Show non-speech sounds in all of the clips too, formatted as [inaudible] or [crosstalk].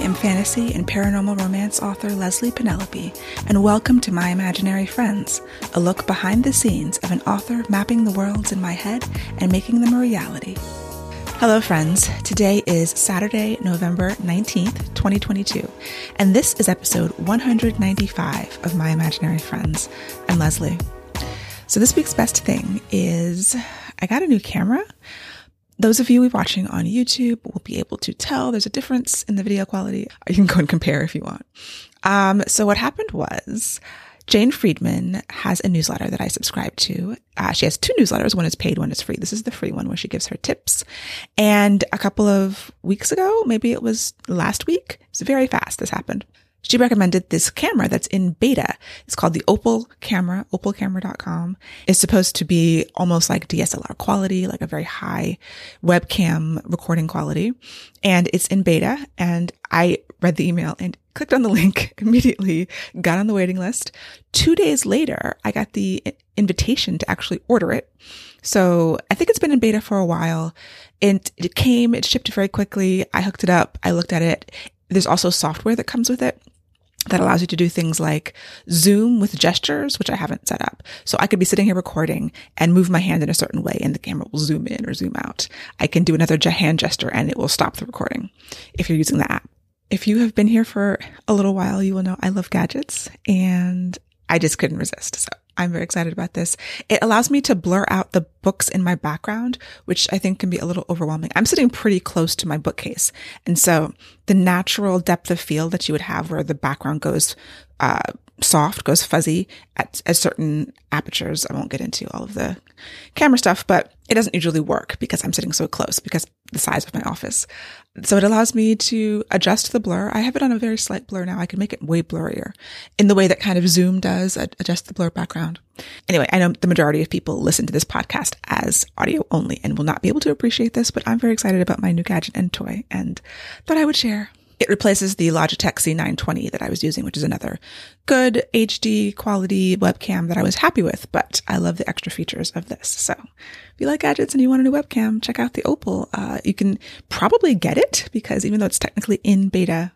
am fantasy and paranormal romance author Leslye Penelope, and welcome to My Imaginary Friends, a look behind the scenes of an author mapping the worlds in my head and making them a reality. Hello, friends. Today is Saturday, November 19th, 2022, and this is episode 195 of My Imaginary Friends. I'm Leslye. So, this week's best thing is I got a new camera. Those of you watching on YouTube will be able to tell there's a difference in the video quality. You can go and compare if you want. Um, so what happened was Jane Friedman has a newsletter that I subscribe to. Uh, she has two newsletters. One is paid, one is free. This is the free one where she gives her tips. And a couple of weeks ago, maybe it was last week, it's very fast. This happened she recommended this camera that's in beta. It's called the Opal camera, opalcamera.com. It's supposed to be almost like DSLR quality, like a very high webcam recording quality. And it's in beta. And I read the email and clicked on the [laughs] link immediately, got on the waiting list. Two days later, I got the invitation to actually order it. So I think it's been in beta for a while and it came, it shipped very quickly. I hooked it up. I looked at it. There's also software that comes with it that allows you to do things like zoom with gestures, which I haven't set up. So I could be sitting here recording and move my hand in a certain way and the camera will zoom in or zoom out. I can do another hand gesture and it will stop the recording if you're using the app. If you have been here for a little while, you will know I love gadgets and I just couldn't resist. So I'm very excited about this. It allows me to blur out the books in my background, which I think can be a little overwhelming. I'm sitting pretty close to my bookcase. And so the natural depth of field that you would have where the background goes, uh, soft, goes fuzzy at, at certain apertures. I won't get into all of the camera stuff, but it doesn't usually work because I'm sitting so close because the size of my office. So it allows me to adjust the blur. I have it on a very slight blur now. I can make it way blurrier in the way that kind of Zoom does adjust the blur background. Anyway, I know the majority of people listen to this podcast as audio only and will not be able to appreciate this, but I'm very excited about my new gadget and toy and thought I would share. It replaces the Logitech C920 that I was using, which is another good HD quality webcam that I was happy with, but I love the extra features of this. So if you like gadgets and you want a new webcam, check out the Opal. Uh, you can probably get it because even though it's technically in beta,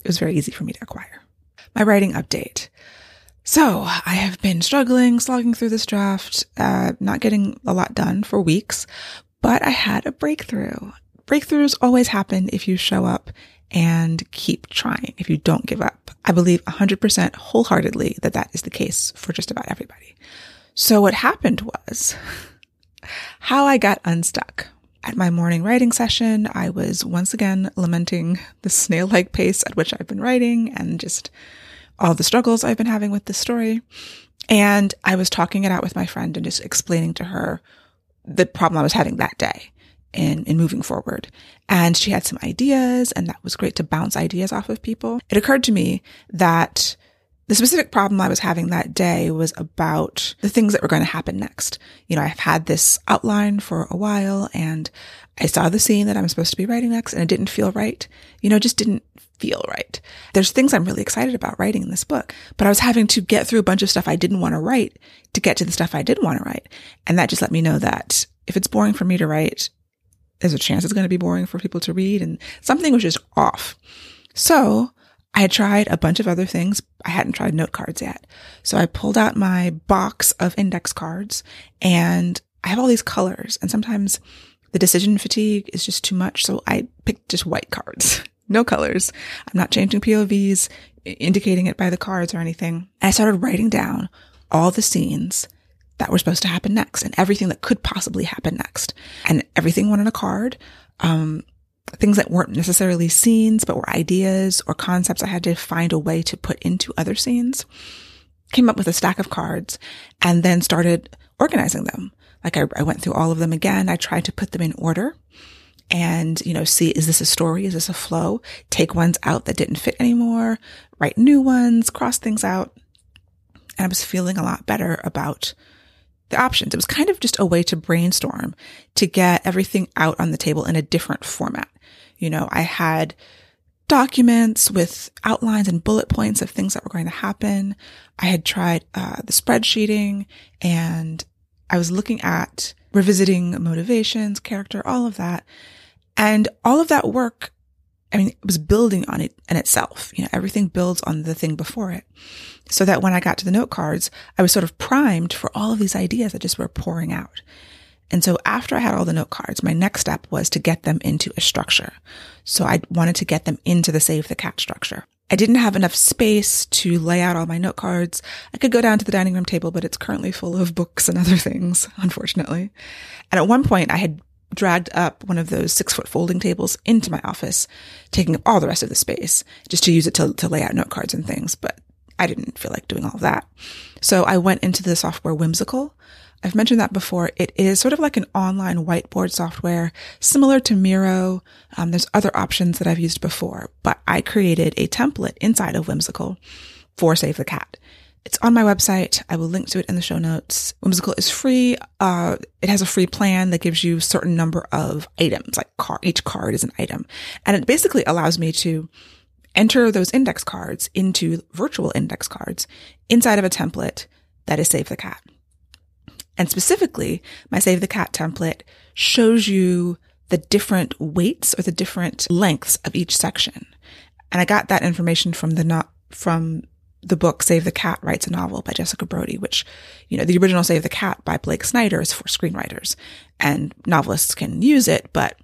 it was very easy for me to acquire. My writing update. So I have been struggling, slogging through this draft, uh, not getting a lot done for weeks, but I had a breakthrough. Breakthroughs always happen if you show up and keep trying if you don't give up. I believe 100% wholeheartedly that that is the case for just about everybody. So what happened was [laughs] how I got unstuck. At my morning writing session, I was once again lamenting [laughs] the snail like pace at which I've been writing and just all the struggles I've been having with this story. And I was talking it out with my friend and just explaining to her the problem I was having that day in, in moving forward. And she had some ideas and that was great to bounce ideas off of people. It occurred to me that the specific problem I was having that day was about the things that were going to happen next. You know, I've had this outline for a while and I saw the scene that I'm supposed to be writing next and it didn't feel right. You know, just didn't feel right. There's things I'm really excited about writing in this book, but I was having to get through a bunch of stuff I didn't want to write to get to the stuff I did want to write. And that just let me know that if it's boring for me to write, there's a chance it's going to be boring for people to read and something was just off. So I had tried a bunch of other things. I hadn't tried note cards yet. So I pulled out my box of index cards and I have all these colors and sometimes the decision fatigue is just too much. So I picked just white cards, [laughs] no colors. I'm not changing POVs, indicating it by the cards or anything. I started writing down all the scenes that were supposed to happen next and everything that could possibly happen next. And everything went on a card. Um, things that weren't necessarily scenes, but were ideas or concepts I had to find a way to put into other scenes. Came up with a stack of cards and then started organizing them. Like I, I went through all of them again. I tried to put them in order and, you know, see, is this a story? Is this a flow? Take ones out that didn't fit anymore, write new ones, cross things out. And I was feeling a lot better about the options. It was kind of just a way to brainstorm to get everything out on the table in a different format. You know, I had documents with outlines and bullet points of things that were going to happen. I had tried uh, the spreadsheeting and I was looking at revisiting motivations, character, all of that. And all of that work I mean, it was building on it in itself. You know, everything builds on the thing before it. So that when I got to the note cards, I was sort of primed for all of these ideas that just were pouring out. And so after I had all the note cards, my next step was to get them into a structure. So I wanted to get them into the Save the Cat structure. I didn't have enough space to lay out all my note cards. I could go down to the dining room table, but it's currently full of books and other [laughs] things, unfortunately. And at one point I had dragged up one of those six foot folding tables into my office, taking up all the rest of the space just to use it to, to lay out note cards and things. But I didn't feel like doing all of that. So I went into the software Whimsical. I've mentioned that before. It is sort of like an online whiteboard software, similar to Miro. Um, there's other options that I've used before, but I created a template inside of Whimsical for Save the Cat. It's on my website. I will link to it in the show notes. Whimsical is free. Uh, it has a free plan that gives you a certain number of items, like car, each card is an item. And it basically allows me to enter those index cards into virtual index cards inside of a template that is Save the Cat. And specifically, my Save the Cat template shows you the different weights or the different lengths of each section. And I got that information from the not from the book Save the Cat Writes a Novel by Jessica Brody, which, you know, the original Save the Cat by Blake Snyder is for screenwriters and novelists can use it, but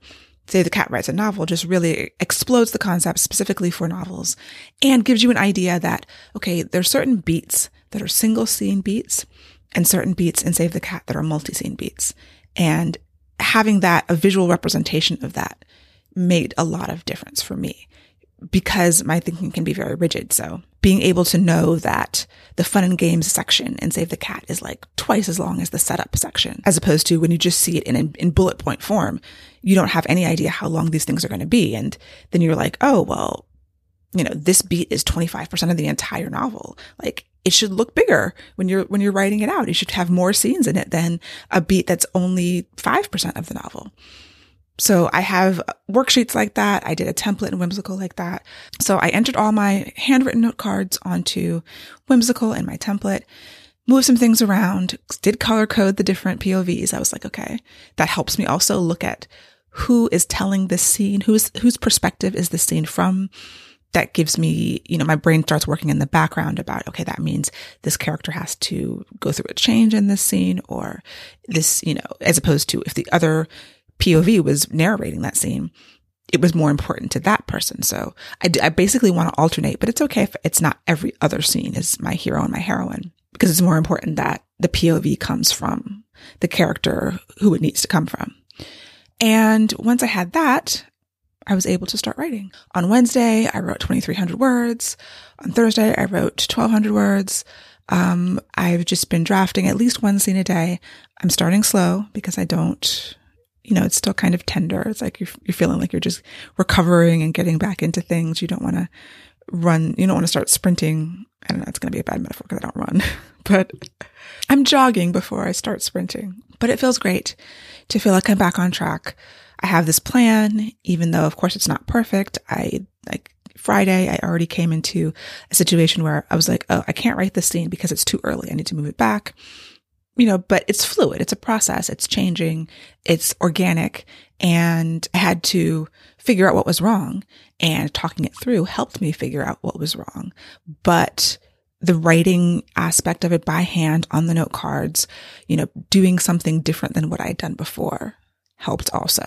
Save the Cat Writes a Novel just really explodes the concept specifically for novels and gives you an idea that, okay, there's certain beats that are single scene beats and certain beats in Save the Cat that are multi-scene beats. And having that, a visual representation of that made a lot of difference for me because my thinking can be very rigid. So being able to know that the fun and games section in Save the Cat is like twice as long as the setup section, as opposed to when you just see it in, in bullet point form, you don't have any idea how long these things are going to be. And then you're like, oh, well, you know, this beat is 25% of the entire novel. Like it should look bigger when you're, when you're writing it out. You should have more scenes in it than a beat that's only 5% of the novel. So I have worksheets like that. I did a template in Whimsical like that. So I entered all my handwritten note cards onto Whimsical and my template, moved some things around, did color code the different POVs. I was like, okay, that helps me also look at who is telling this scene, whose, whose perspective is this scene from? that gives me, you know, my brain starts working in the background about, okay, that means this character has to go through a change in this scene or this, you know, as opposed to if the other POV was narrating that scene, it was more important to that person. So I, I basically want to alternate, but it's okay if it's not every other scene is my hero and my heroine because it's more important that the POV comes from the character who it needs to come from. And once I had that, I was able to start writing. On Wednesday, I wrote 2,300 words. On Thursday, I wrote 1,200 words. Um, I've just been drafting at least one scene a day. I'm starting slow because I don't, you know, it's still kind of tender. It's like you're, you're feeling like you're just recovering and getting back into things. You don't want to run, you don't want to start sprinting. I don't know, it's going to be a bad metaphor because I don't run, [laughs] but I'm jogging before I start sprinting. But it feels great to feel like I'm back on track. I have this plan, even though of course it's not perfect. I like Friday, I already came into a situation where I was like, oh, I can't write this scene because it's too early. I need to move it back. You know, but it's fluid. It's a process. It's changing. It's organic. And I had to figure out what was wrong and talking it through helped me figure out what was wrong. But the writing aspect of it by hand on the note cards, you know, doing something different than what I had done before helped also.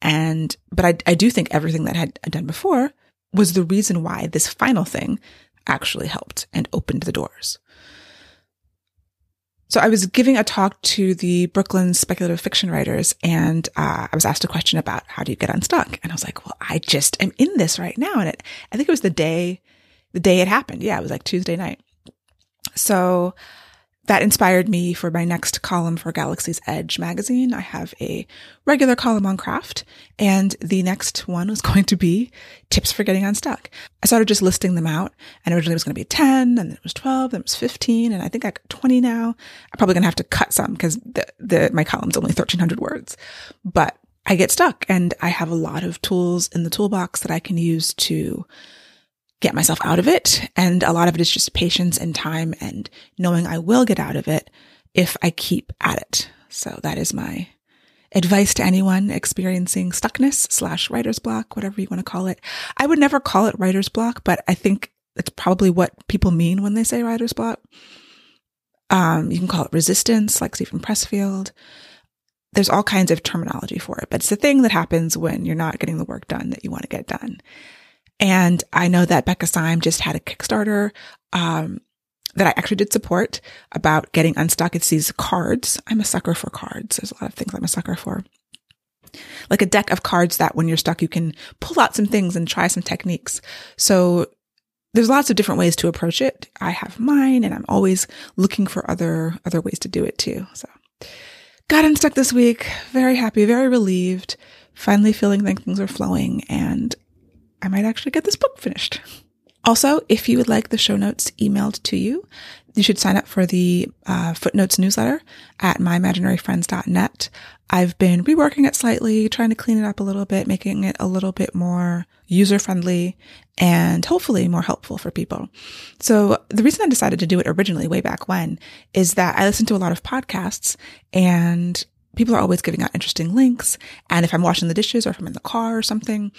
And, but I, I do think everything that I had done before was the reason why this final thing actually helped and opened the doors. So I was giving a talk to the Brooklyn speculative fiction writers and uh, I was asked a question about how do you get unstuck? And I was like, well, I just am in this right now. And it, I think it was the day, the day it happened. Yeah, it was like Tuesday night. So that inspired me for my next column for Galaxy's Edge magazine. I have a regular column on craft and the next one was [laughs] going to be tips for getting unstuck. I started just listing them out and originally it was going to be 10 and then it was 12, then it was 15 and I think I got 20 now. I'm probably going to have to cut some because the, the, my column's only 1300 words, but I get stuck and I have a lot of tools in the toolbox that I can use to get myself out of it. And a lot of it is just patience and time and knowing I will get out of it if I keep at it. So that is my advice to anyone experiencing stuckness slash writer's block, whatever you want to call it. I would never call it writer's block, but I think it's probably what people mean when they say writer's block. Um, you can call it resistance, like Steven Pressfield. There's all kinds of terminology for it, but it's the thing that happens when you're not getting the work done that you want to get done. And I know that Becca Syme just had a Kickstarter um, that I actually did support about getting unstuck. It's these cards. I'm a sucker for cards. There's a lot of things I'm a sucker for. Like a deck of cards that when you're stuck, you can pull out some things and try some techniques. So there's lots of different ways to approach it. I have mine and I'm always looking for other, other ways to do it too. So got unstuck this week. Very happy, very relieved, finally feeling like things are flowing and I might actually get this book finished. Also, if you would like the show notes emailed to you, you should sign up for the uh, footnotes newsletter at myimaginaryfriends.net. I've been reworking it slightly, trying to clean it up a little bit, making it a little bit more user friendly and hopefully more helpful for people. So the reason I decided to do it originally way back when is that I listen to a lot of podcasts and people are always giving out interesting links. And if I'm washing the dishes or if I'm in the car or something,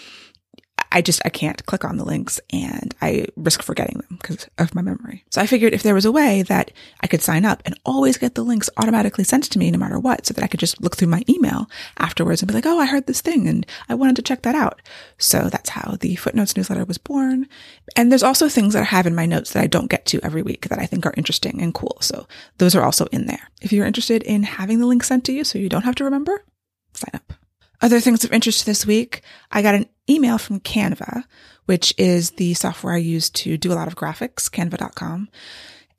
I just, I can't click on the links and I risk forgetting them because of my memory. So I figured if there was a way that I could sign up and always get the links automatically sent to me no matter what, so that I could just look through my email afterwards and be like, oh, I heard this thing and I wanted to check that out. So that's how the footnotes newsletter was born. And there's also things that I have in my notes that I don't get to every week that I think are interesting and cool. So those are also in there. If you're interested in having the link sent to you so you don't have to remember, sign up. Other things of interest this week, I got an email from Canva, which is the software I use to do a lot of graphics, canva.com.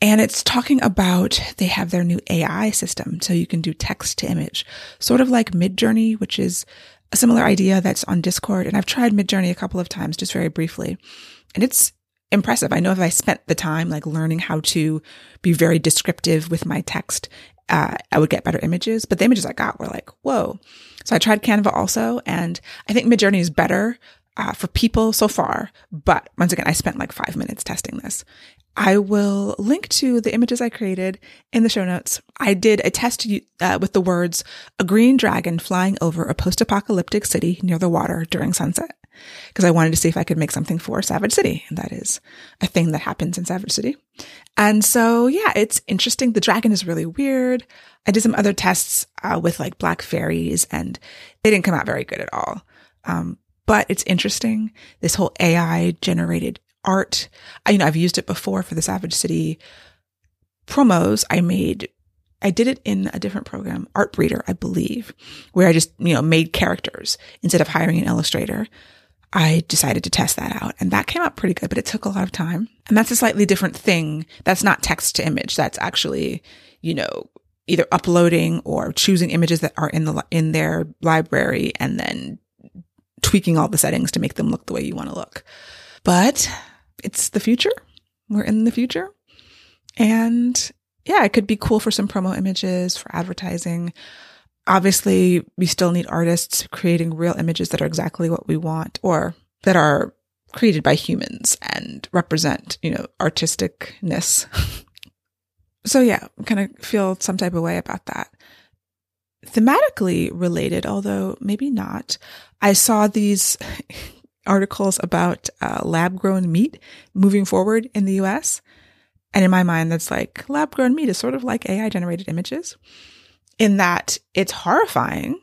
And it's talking about they have their new AI system. So you can do text to image, sort of like Midjourney, which is a similar idea that's on Discord. And I've tried Midjourney a couple of times, just very briefly. And it's impressive. I know if I spent the time like learning how to be very descriptive with my text, uh, I would get better images. But the images I got were like, whoa. So I tried Canva also, and I think Midjourney is better uh, for people so far. But once again, I spent like five minutes testing this. I will link to the images I created in the show notes. I did a test uh, with the words, a green dragon flying over a post-apocalyptic city near the water during sunset. Because I wanted to see if I could make something for Savage City. And that is a thing that happens in Savage City. And so, yeah, it's interesting. The dragon is really weird. I did some other tests uh, with like black fairies and they didn't come out very good at all. Um, but it's interesting. This whole AI generated art. I, you know, I've used it before for the Savage City promos. I made, I did it in a different program, Artbreeder, I believe, where I just, you know, made characters instead of hiring an illustrator. I decided to test that out and that came out pretty good, but it took a lot of time. And that's a slightly different thing. That's not text to image. That's actually, you know, either uploading or choosing images that are in the, in their library and then tweaking all the settings to make them look the way you want to look. But it's the future. We're in the future. And yeah, it could be cool for some promo images, for advertising. Obviously, we still need artists creating real images that are exactly what we want or that are created by humans and represent, you know, artisticness. [laughs] so yeah, kind of feel some type of way about that. Thematically related, although maybe not, I saw these [laughs] articles about uh, lab grown meat moving forward in the US. And in my mind, that's like lab grown meat is sort of like AI generated images in that it's horrifying.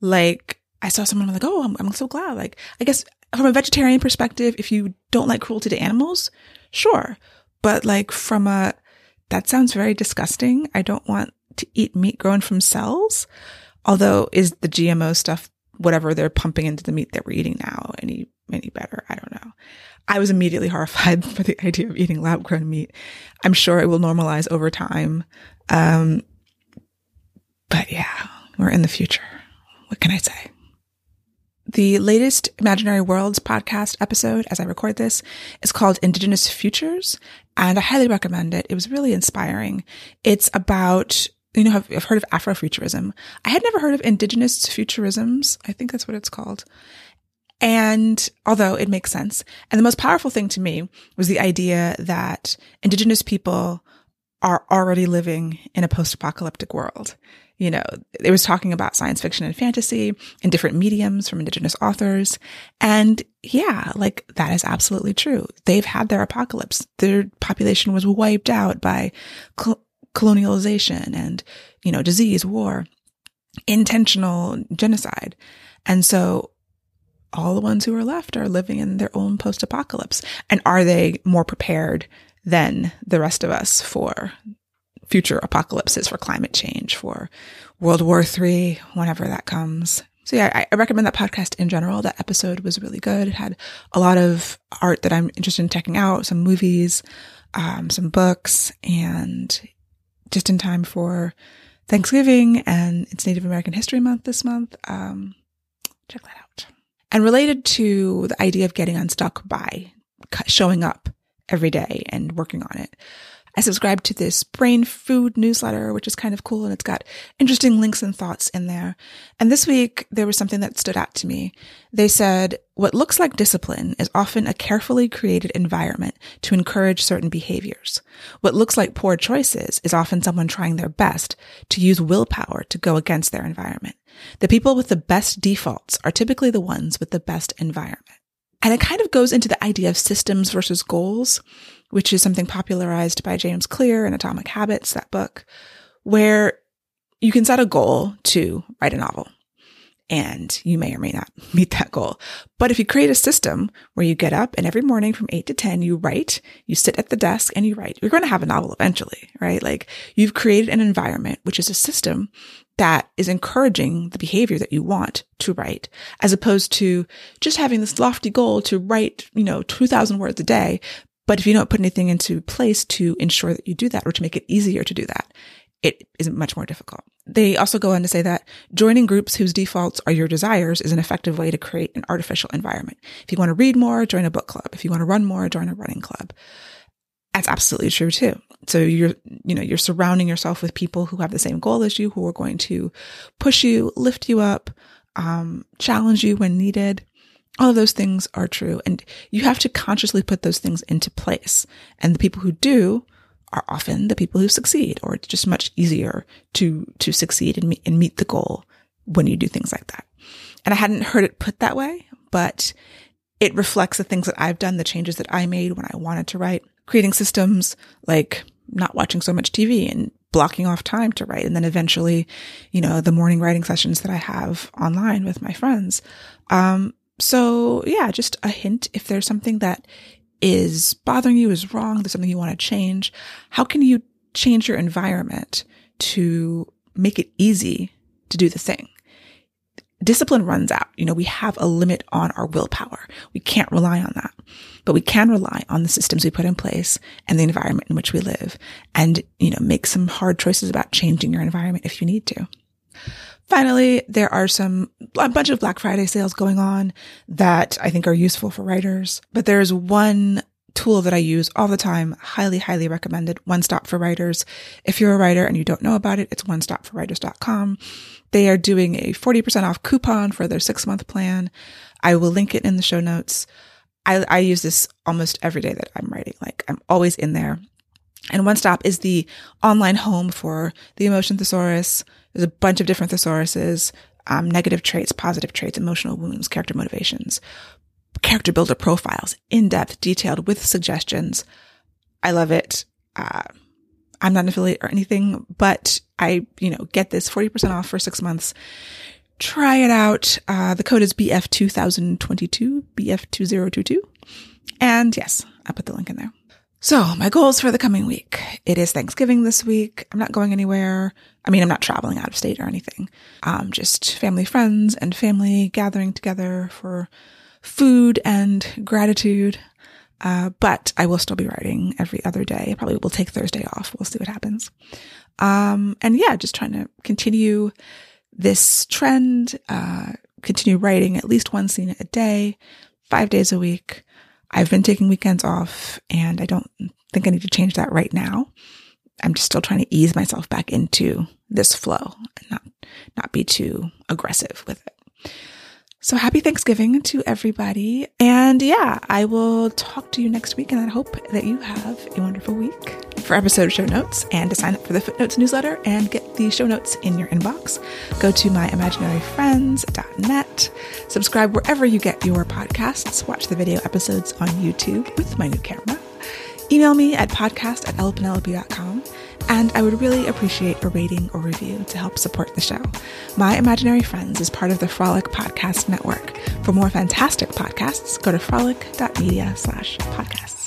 Like I saw someone like, oh, I'm, I'm so glad. Like, I guess from a vegetarian perspective, if you don't like cruelty to animals, sure. But like from a, that sounds very disgusting. I don't want to eat meat grown from cells. Although is the GMO stuff, whatever they're pumping into the meat that we're eating now, any, any better? I don't know. I was immediately [laughs] horrified for the idea of eating lab grown meat. I'm sure it will normalize over time. Um, but yeah, we're in the future. What can I say? The latest Imaginary Worlds podcast episode, as I record this, is called Indigenous Futures, and I highly recommend it. It was really inspiring. It's about, you know, I've, I've heard of Afrofuturism. I had never heard of Indigenous Futurisms. I think that's what it's called. And although it makes sense, and the most powerful thing to me was the idea that Indigenous people are already living in a post-apocalyptic world you know, it was talking about science fiction and fantasy and different mediums from indigenous authors. And yeah, like that is absolutely true. They've had their apocalypse. Their population was wiped out by cl- colonialization and, you know, disease, war, intentional genocide. And so all the ones who are left are living in their own post apocalypse. And are they more prepared than the rest of us for future apocalypses, for climate change, for World War III, whenever that comes? So yeah, I recommend that podcast in general. That episode was really good. It had a lot of art that I'm interested in checking out, some movies, um, some books, and just in time for Thanksgiving and it's Native American History Month this month. Um, check that out. And related to the idea of getting unstuck by showing up every day and working on it. I subscribe to this brain food newsletter, which is kind of cool and it's got interesting links and thoughts in there. And this week there was something that stood out to me. They said, what looks like discipline is often a carefully created environment to encourage certain behaviors. What looks like poor choices is often someone trying their best to use willpower to go against their environment. The people with the best defaults are typically the ones with the best environment. And it kind of goes into the idea of systems versus goals, which is something popularized by James Clear in Atomic Habits, that book, where you can set a goal to write a novel and you may or may not [laughs] meet that goal. But if you create a system where you get up and every morning from eight to 10, you write, you sit at the desk and you write, you're going to have a novel eventually, right? Like you've created an environment, which is a system that is encouraging the behavior that you want to write, as opposed to just having this lofty goal to write, you know, 2000 words a day. But if you don't put anything into place to ensure that you do that or to make it easier to do that, it is much more difficult. They also go on to say that joining groups whose defaults are your desires is an effective way to create an artificial environment. If you want to read more, join a book club. If you want to run more, join a running club. That's absolutely true too. So you're, you know, you're surrounding yourself with people who have the same goal as you, who are going to push you, lift you up, um, challenge you when needed. All of those things are true. And you have to consciously put those things into place. And the people who do are often the people who succeed, or it's just much easier to, to succeed and meet, and meet the goal when you do things like that. And I hadn't heard it put that way, but it reflects the things that I've done, the changes that I made when I wanted to write, creating systems like not watching so much TV and blocking off time to write. And then eventually, you know, the morning writing sessions that I have online with my friends. Um, so yeah, just a hint. If there's something that is bothering you, is wrong, there's something you want to change, how can you change your environment to make it easy to do the thing? Discipline runs out. You know, we have a limit on our willpower. We can't rely on that, but we can rely on the systems we put in place and the environment in which we live and, you know, make some hard choices about changing your environment if you need to. Finally, there are some, a bunch of Black Friday sales going on that I think are useful for writers, but there's one tool that I use all the time. Highly, highly recommended. One Stop for Writers. If you're a writer and you don't know about it, it's onestopforwriters.com. They are doing a 40% off coupon for their six month plan. I will link it in the show notes. I, I use this almost every day that I'm writing. Like I'm always in there. And One Stop is the online home for the Emotion Thesaurus, there's a bunch of different thesauruses, um, negative traits, positive traits, emotional wounds, character motivations, character builder profiles, in depth, detailed with suggestions. I love it. Uh, I'm not an affiliate or anything, but I, you know, get this 40% off for six months. Try it out. Uh, the code is BF2022, BF2022. And yes, I put the link in there. So my goals for the coming week. It is Thanksgiving this week. I'm not going anywhere. I mean, I'm not traveling out of state or anything. Um, just family, friends and family gathering together for food and gratitude. Uh, but I will still be writing every other day. Probably will take Thursday off. We'll see what happens. Um, and yeah, just trying to continue this trend, uh, continue writing at least one scene a day, five days a week. I've been taking weekends off and I don't think I need to change that right now. I'm just still trying to ease myself back into this flow and not, not be too aggressive with it. So happy Thanksgiving to everybody. And yeah, I will talk to you next week and I hope that you have a wonderful week. For episode show notes and to sign up for the Footnotes newsletter and get the show notes in your inbox, go to myimaginaryfriends.net. Subscribe wherever you get your podcasts. Watch the video episodes on YouTube with my new camera. Email me at podcast at lpenelope.com and I would really appreciate a rating or review to help support the show. My Imaginary Friends is part of the Frolic Podcast Network. For more fantastic podcasts, go to frolic.media slash podcast.